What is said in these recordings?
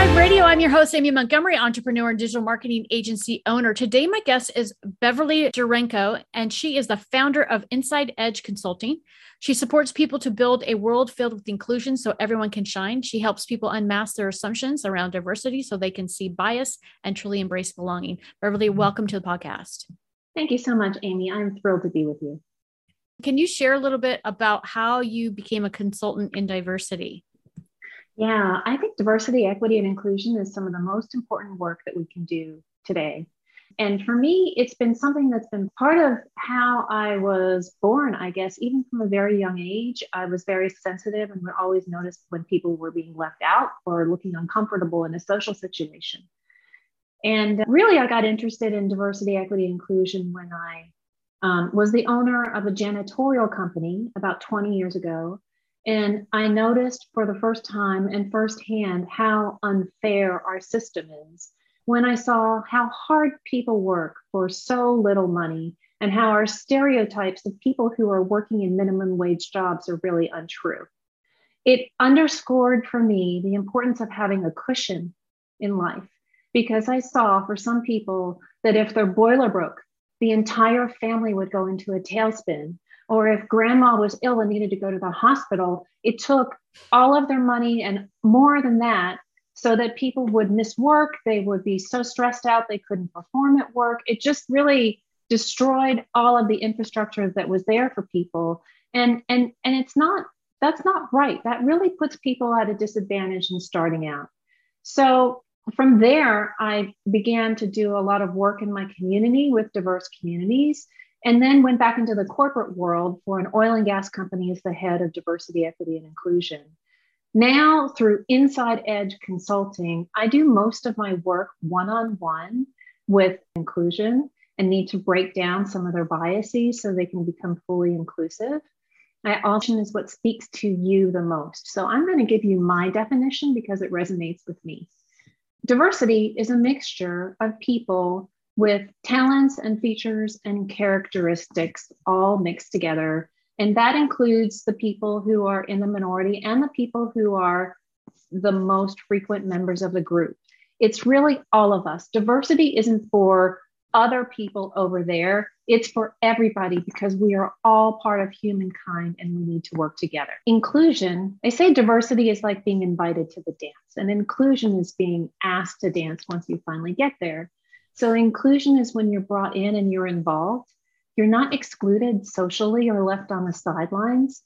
Radio. I'm your host, Amy Montgomery, entrepreneur and digital marketing agency owner. Today, my guest is Beverly Jurenko, and she is the founder of Inside Edge Consulting. She supports people to build a world filled with inclusion so everyone can shine. She helps people unmask their assumptions around diversity so they can see bias and truly embrace belonging. Beverly, welcome to the podcast. Thank you so much, Amy. I'm thrilled to be with you. Can you share a little bit about how you became a consultant in diversity? Yeah, I think diversity, equity, and inclusion is some of the most important work that we can do today. And for me, it's been something that's been part of how I was born, I guess, even from a very young age. I was very sensitive and would always notice when people were being left out or looking uncomfortable in a social situation. And really, I got interested in diversity, equity, inclusion when I um, was the owner of a janitorial company about 20 years ago. And I noticed for the first time and firsthand how unfair our system is when I saw how hard people work for so little money and how our stereotypes of people who are working in minimum wage jobs are really untrue. It underscored for me the importance of having a cushion in life because I saw for some people that if their boiler broke, the entire family would go into a tailspin. Or if grandma was ill and needed to go to the hospital, it took all of their money and more than that so that people would miss work. They would be so stressed out they couldn't perform at work. It just really destroyed all of the infrastructure that was there for people. And and and it's not that's not right. That really puts people at a disadvantage in starting out. So from there, I began to do a lot of work in my community with diverse communities, and then went back into the corporate world for an oil and gas company as the head of diversity, equity, and inclusion. Now, through Inside Edge Consulting, I do most of my work one on one with inclusion and need to break down some of their biases so they can become fully inclusive. My option is what speaks to you the most. So I'm going to give you my definition because it resonates with me. Diversity is a mixture of people with talents and features and characteristics all mixed together and that includes the people who are in the minority and the people who are the most frequent members of the group. It's really all of us. Diversity isn't for other people over there, it's for everybody because we are all part of humankind and we need to work together. Inclusion, they say diversity is like being invited to the dance, and inclusion is being asked to dance once you finally get there. So, inclusion is when you're brought in and you're involved you're not excluded socially or left on the sidelines.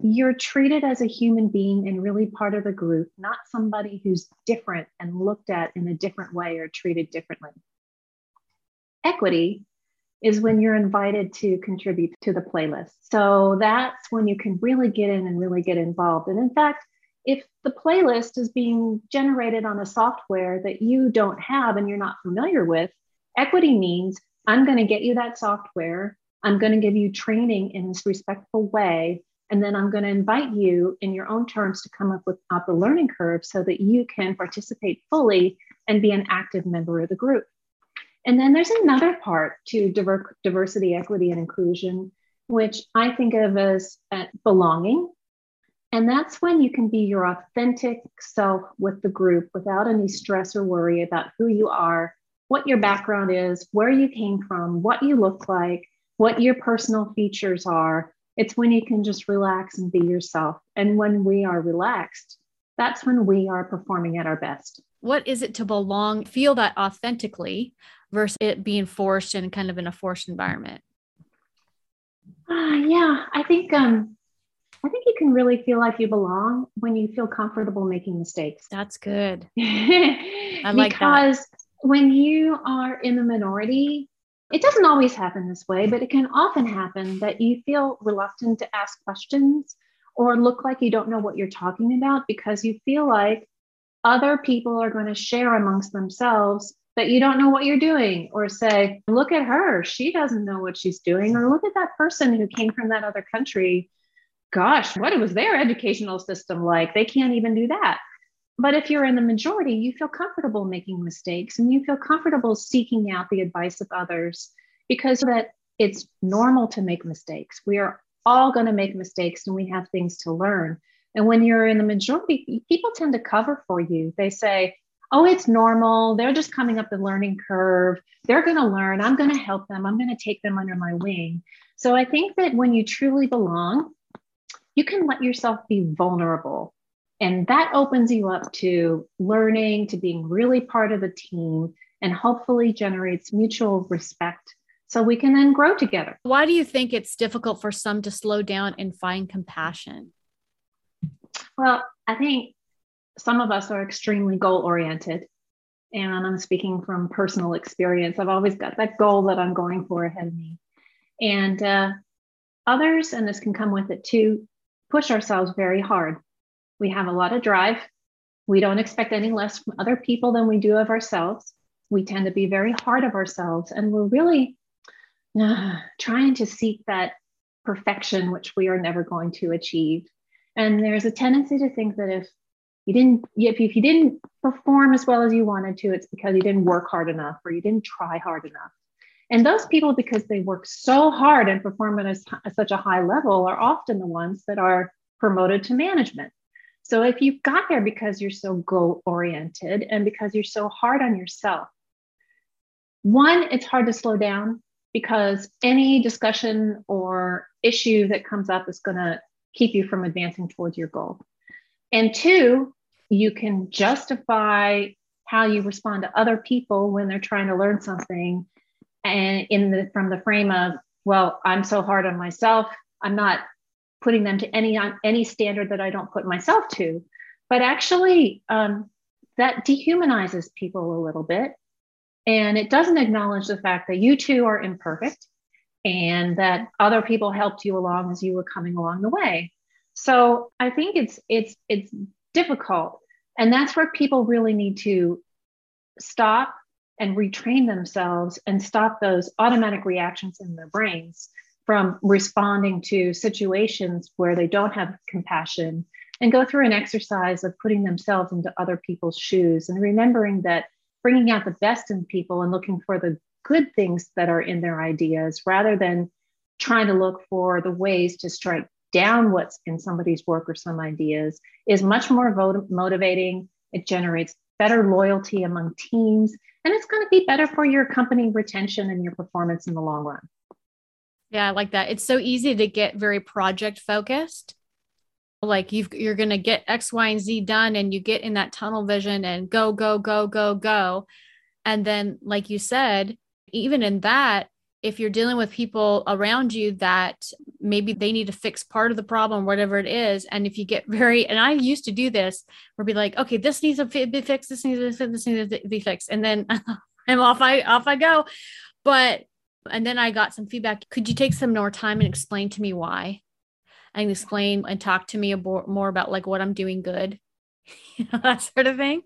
You're treated as a human being and really part of the group, not somebody who's different and looked at in a different way or treated differently. Equity is when you're invited to contribute to the playlist. So that's when you can really get in and really get involved. And in fact, if the playlist is being generated on a software that you don't have and you're not familiar with, equity means I'm going to get you that software. I'm going to give you training in this respectful way. And then I'm going to invite you in your own terms to come up with up the learning curve so that you can participate fully and be an active member of the group. And then there's another part to diver- diversity, equity, and inclusion, which I think of as uh, belonging. And that's when you can be your authentic self with the group without any stress or worry about who you are what your background is, where you came from, what you look like, what your personal features are. It's when you can just relax and be yourself. And when we are relaxed, that's when we are performing at our best. What is it to belong, feel that authentically versus it being forced and kind of in a forced environment? Uh, yeah, I think um, I think you can really feel like you belong when you feel comfortable making mistakes. That's good. I like because that when you are in the minority, it doesn't always happen this way, but it can often happen that you feel reluctant to ask questions or look like you don't know what you're talking about because you feel like other people are going to share amongst themselves that you don't know what you're doing or say, look at her, she doesn't know what she's doing, or look at that person who came from that other country. Gosh, what was their educational system like? They can't even do that. but if you're in the majority, you feel comfortable making mistakes and you feel comfortable seeking out the advice of others because that it's normal to make mistakes. We are all going to make mistakes and we have things to learn. And when you're in the majority, people tend to cover for you. They say, oh, it's normal. They're just coming up the learning curve. They're going to learn. I'm going to help them. I'm going to take them under my wing. So I think that when you truly belong, you can let yourself be vulnerable. And that opens you up to learning, to being really part of the team, and hopefully generates mutual respect so we can then grow together. Why do you think it's difficult for some to slow down and find compassion? Well, I think some of us are extremely goal oriented. And I'm speaking from personal experience. I've always got that goal that I'm going for ahead of me. And uh, others, and this can come with it too, push ourselves very hard. We have a lot of drive. We don't expect any less from other people than we do of ourselves. We tend to be very hard of ourselves, and we're really uh, trying to seek that perfection, which we are never going to achieve. And there's a tendency to think that if you didn't if, if you didn't perform as well as you wanted to it's because you didn't work hard enough or you didn't try hard enough and those people because they work so hard and perform at, at such a high level are often the ones that are promoted to management. So if you got there because you're so goal oriented and because you're so hard on yourself one it's hard to slow down because any discussion or issue that comes up is going to keep you from advancing towards your goal. And two you can justify how you respond to other people when they're trying to learn something and in the from the frame of well i'm so hard on myself i'm not putting them to any any standard that i don't put myself to. But actually um, that dehumanizes people a little bit. And it doesn't acknowledge the fact that you too are imperfect and that other people helped you along as you were coming along the way. So i think it's it's it's difficult. And that's where people really need to stop and retrain themselves and stop those automatic reactions in their brains from responding to situations where they don't have compassion and go through an exercise of putting themselves into other people's shoes and remembering that bringing out the best in people and looking for the good things that are in their ideas rather than trying to look for the ways to strike down what's in somebody's work or some ideas is much more motivating. It generates better loyalty among teams, and it's going to be better for your company retention and your performance in the long run. Yeah, I like that. It's so easy to get very project focused. Like you you're going to get X, Y, and Z done, and you get in that tunnel vision and go, go, go, go, go. And then, like you said, even in that, if you're dealing with people around you that maybe they need to fix part of the problem, whatever it is, and if you get very, and I used to do this, where be like, okay, this needs to be fixed, this needs to be fixed, this needs to be fixed, and then I'm off I off I go. But and then I got some feedback. Could you take some more time and explain to me why? And explain and talk to me more about like what I'm doing good, you know, that sort of thing.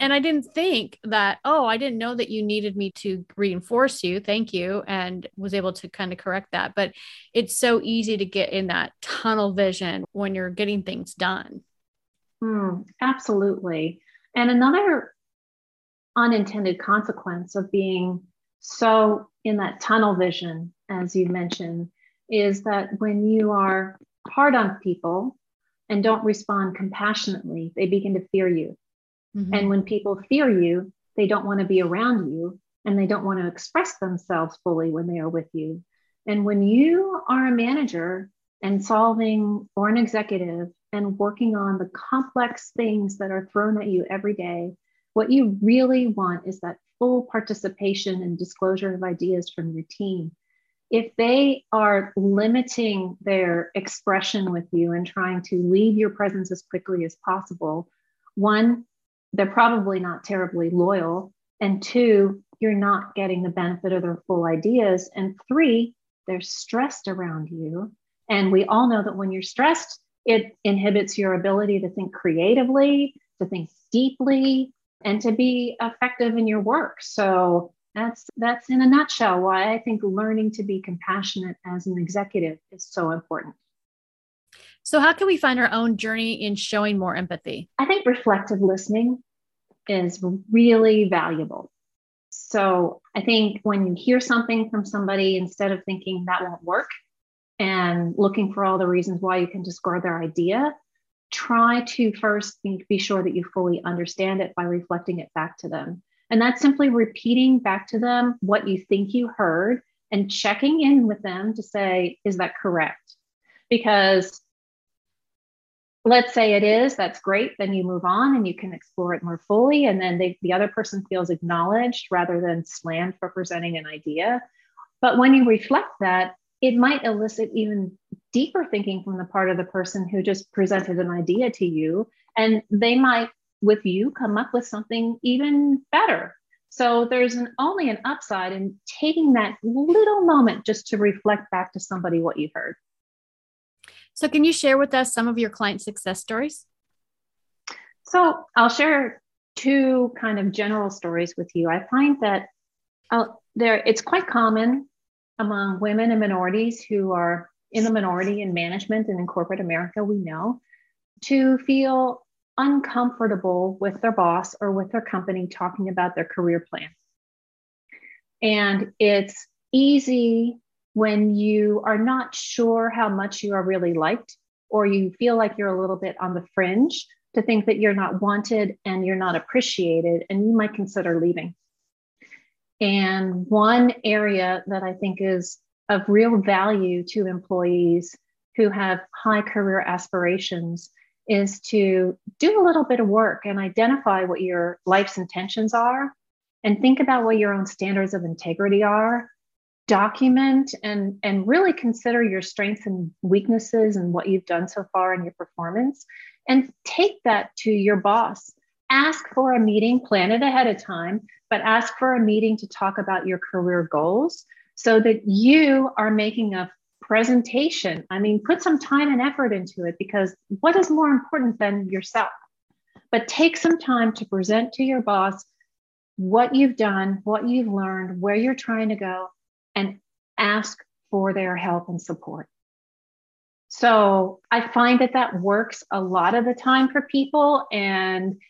And I didn't think that, oh, I didn't know that you needed me to reinforce you. Thank you. And was able to kind of correct that. But it's so easy to get in that tunnel vision when you're getting things done. Mm, absolutely. And another unintended consequence of being so in that tunnel vision, as you mentioned, is that when you are hard on people and don't respond compassionately, they begin to fear you. Mm-hmm. And when people fear you, they don't want to be around you and they don't want to express themselves fully when they are with you. And when you are a manager and solving or an executive and working on the complex things that are thrown at you every day, what you really want is that full participation and disclosure of ideas from your team. If they are limiting their expression with you and trying to leave your presence as quickly as possible, one, they're probably not terribly loyal. And two, you're not getting the benefit of their full ideas. And three, they're stressed around you. And we all know that when you're stressed, it inhibits your ability to think creatively, to think deeply, and to be effective in your work. So that's that's in a nutshell why I think learning to be compassionate as an executive is so important. So, how can we find our own journey in showing more empathy? I think reflective listening is really valuable. So, I think when you hear something from somebody, instead of thinking that won't work and looking for all the reasons why you can discard their idea, try to first be, be sure that you fully understand it by reflecting it back to them. And that's simply repeating back to them what you think you heard and checking in with them to say, is that correct? Because let's say it is, that's great. Then you move on and you can explore it more fully. And then they, the other person feels acknowledged rather than slammed for presenting an idea. But when you reflect that, it might elicit even deeper thinking from the part of the person who just presented an idea to you. And they might, with you, come up with something even better. So there's an, only an upside in taking that little moment just to reflect back to somebody what you heard. So, can you share with us some of your client success stories? So, I'll share two kind of general stories with you. I find that uh, there it's quite common among women and minorities who are in the minority in management and in corporate America, we know, to feel uncomfortable with their boss or with their company talking about their career plan. And it's easy when you are not sure how much you are really liked, or you feel like you're a little bit on the fringe, to think that you're not wanted and you're not appreciated, and you might consider leaving. And one area that I think is of real value to employees who have high career aspirations is to do a little bit of work and identify what your life's intentions are and think about what your own standards of integrity are. Document and and really consider your strengths and weaknesses and what you've done so far in your performance and take that to your boss. Ask for a meeting plan it ahead of time but ask for a meeting to talk about your career goals so that you are making a presentation i mean put some time and effort into it because what is more important than yourself but take some time to present to your boss what you've done what you've learned where you're trying to go and ask for their help and support. So I find that that works a lot of the time for people. And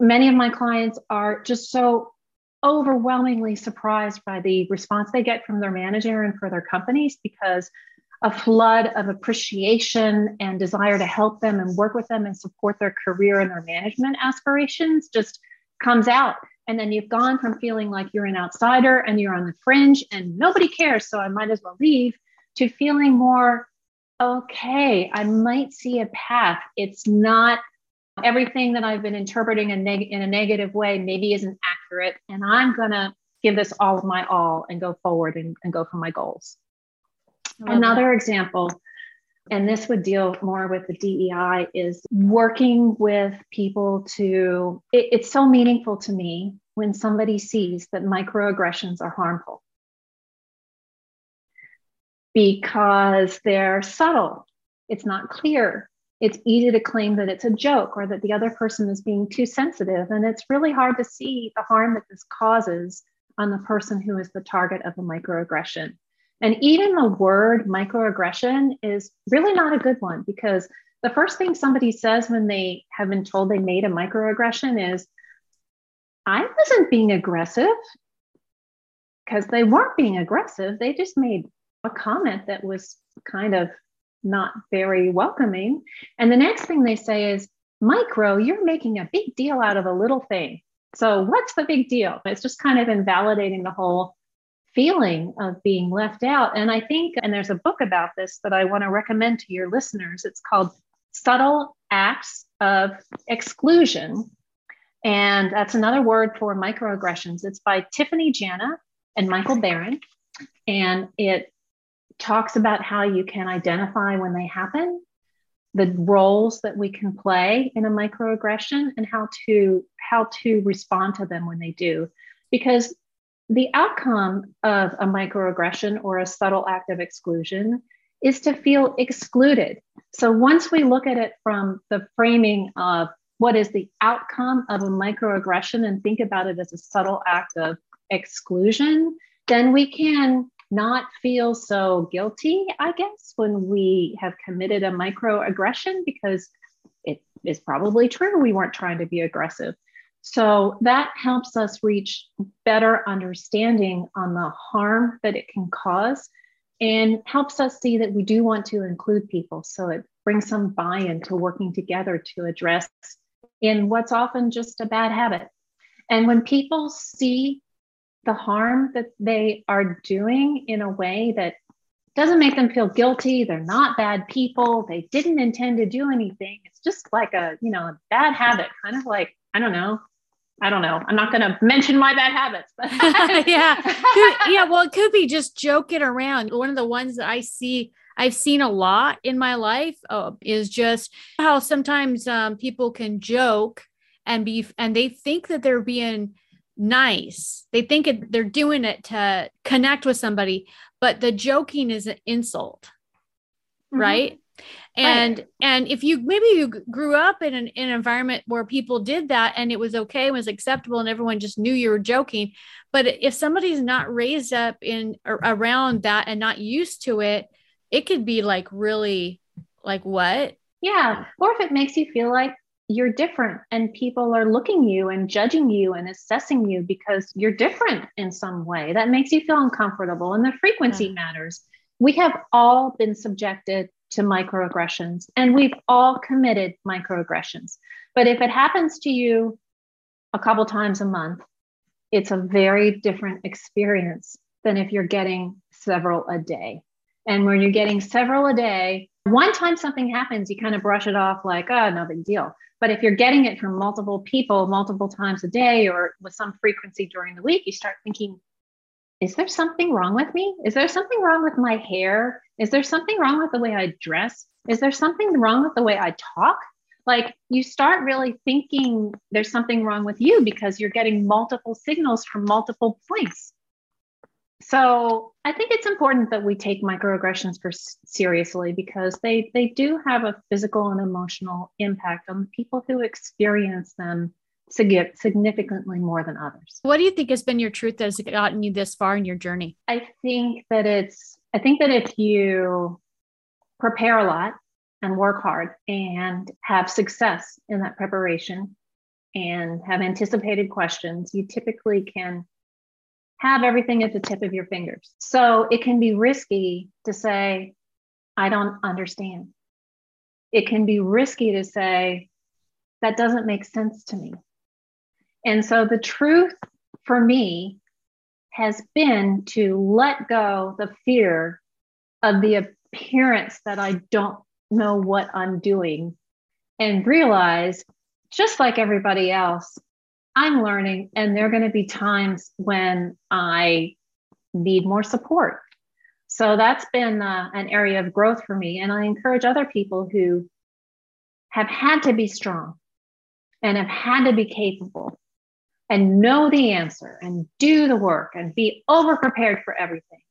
many of my clients are just so overwhelmingly surprised by the response they get from their manager and for their companies because a flood of appreciation and desire to help them and work with them and support their career and their management aspirations just comes out and then you've gone from feeling like you're an outsider and you're on the fringe and nobody cares, so I might as well leave, to feeling more, okay, I might see a path. It's not everything that I've been interpreting in, neg- in a negative way, maybe isn't accurate. And I'm going to give this all of my all and go forward and, and go for my goals. Another that. example and this would deal more with the DEI, is working with people to, it, it's so meaningful to me when somebody sees that microaggressions are harmful because they're subtle, it's not clear. It's easy to claim that it's a joke or that the other person is being too sensitive. And it's really hard to see the harm that this causes on the person who is the target of a microaggression. And even the word microaggression is really not a good one because the first thing somebody says when they have been told they made a microaggression is, I wasn't being aggressive because they weren't being aggressive. They just made a comment that was kind of not very welcoming. And the next thing they say is, Micro, you're making a big deal out of a little thing. So, what's the big deal? It's just kind of invalidating the whole feeling of being left out. And I think, and there's a book about this that I want to recommend to your listeners. It's called Subtle Acts of Exclusion. And that's another word for microaggressions. It's by Tiffany Jana and Michael Baran. And it talks about how you can identify when they happen, the roles that we can play in a microaggression, and how to how to respond to them when they do. Because the outcome of a microaggression or a subtle act of exclusion is to feel excluded. So once we look at it from the framing of what is the outcome of a microaggression and think about it as a subtle act of exclusion, then we can not feel so guilty, I guess, when we have committed a microaggression because it is probably true we weren't trying to be aggressive. So that helps us reach better understanding on the harm that it can cause and helps us see that we do want to include people. So it brings some buy in to working together to address in what's often just a bad habit. And when people see the harm that they are doing in a way that doesn't make them feel guilty, they're not bad people, they didn't intend to do anything. It's just like a, you know, a bad habit, kind of like, I don't know, I don't know. I'm not going to mention my bad habits, but yeah, could, yeah. Well, it could be just joking around. One of the ones that I see, I've seen a lot in my life, uh, is just how sometimes um, people can joke and be, and they think that they're being nice. They think it, they're doing it to connect with somebody, but the joking is an insult, mm-hmm. right? And right. and if you maybe you grew up in an, in an environment where people did that and it was okay and was acceptable and everyone just knew you were joking but if somebody's not raised up in around that and not used to it it could be like really like what yeah or if it makes you feel like you're different and people are looking you and judging you and assessing you because you're different in some way that makes you feel uncomfortable and the frequency yeah. matters we have all been subjected to microaggressions. And we've all committed microaggressions. But if it happens to you a couple times a month, it's a very different experience than if you're getting several a day. And when you're getting several a day, one time something happens, you kind of brush it off like, oh, no big deal. But if you're getting it from multiple people multiple times a day or with some frequency during the week, you start thinking, is there something wrong with me? Is there something wrong with my hair? Is there something wrong with the way I dress? Is there something wrong with the way I talk? Like you start really thinking there's something wrong with you because you're getting multiple signals from multiple points. So I think it's important that we take microaggressions for seriously because they they do have a physical and emotional impact on the people who experience them significantly more than others. What do you think has been your truth that has gotten you this far in your journey? I think that it's, I think that if you prepare a lot and work hard and have success in that preparation and have anticipated questions, you typically can have everything at the tip of your fingers. So it can be risky to say, I don't understand. It can be risky to say, that doesn't make sense to me. And so the truth for me has been to let go the fear of the appearance that I don't know what I'm doing and realize, just like everybody else, I'm learning, and there are going to be times when I need more support. So that's been uh, an area of growth for me. And I encourage other people who have had to be strong and have had to be capable and know the answer and do the work and be over prepared for everything.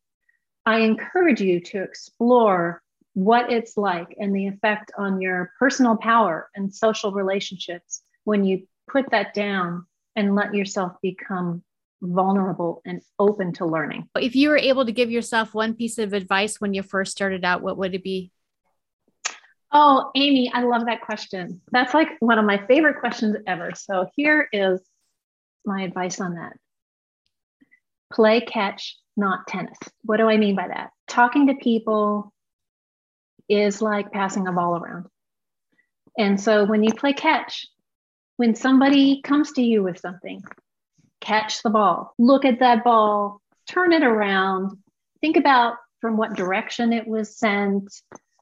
I encourage you to explore what it's like and the effect on your personal power and social relationships when you put that down and let yourself become vulnerable and open to learning. If you were able to give yourself one piece of advice when you first started out, what would it be? Oh, Amy, I love that question. That's like one of my favorite questions ever. So here is my advice on that. Play catch, not tennis. What do I mean by that? Talking to people is like passing a ball around. And so when you play catch, when somebody comes to you with something, catch the ball, look at that ball, turn it around, think about from what direction it was sent,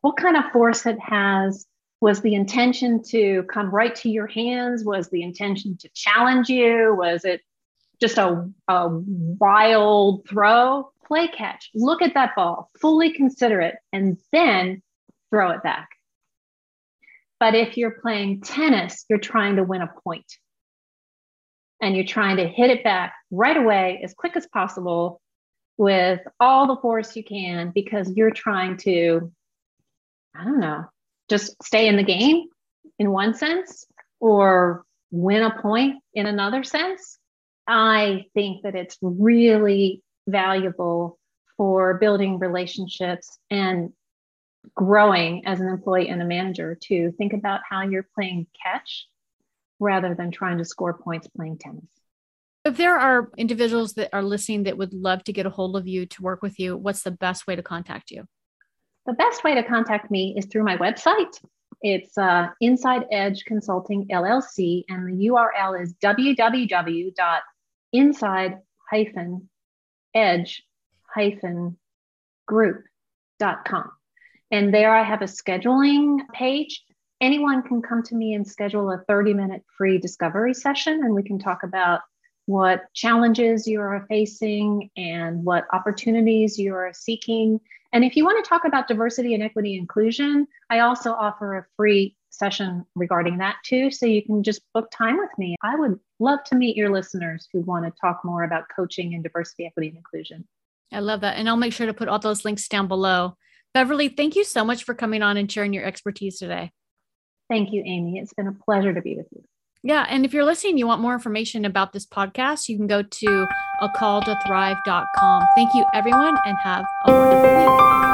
what kind of force it has, was the intention to come right to your hands? Was the intention to challenge you? Was it just a, a wild throw? Play catch. Look at that ball, fully consider it, and then throw it back. But if you're playing tennis, you're trying to win a point and you're trying to hit it back right away as quick as possible with all the force you can because you're trying to, I don't know, just stay in the game in one sense or win a point in another sense. I think that it's really valuable for building relationships and growing as an employee and a manager to think about how you're playing catch rather than trying to score points playing tennis. If there are individuals that are listening that would love to get a hold of you to work with you, what's the best way to contact you? The best way to contact me is through my website. It's uh, Inside Edge Consulting LLC, and the URL is www.inside-edge-group.com. And there I have a scheduling page. Anyone can come to me and schedule a 30 minute free discovery session, and we can talk about what challenges you are facing and what opportunities you are seeking. And if you want to talk about diversity and equity inclusion, I also offer a free session regarding that too. So you can just book time with me. I would love to meet your listeners who want to talk more about coaching and diversity, equity, and inclusion. I love that. And I'll make sure to put all those links down below. Beverly, thank you so much for coming on and sharing your expertise today. Thank you, Amy. It's been a pleasure to be with you. Yeah. And if you're listening, you want more information about this podcast, you can go to a call to thrive.com. Thank you, everyone, and have a wonderful week.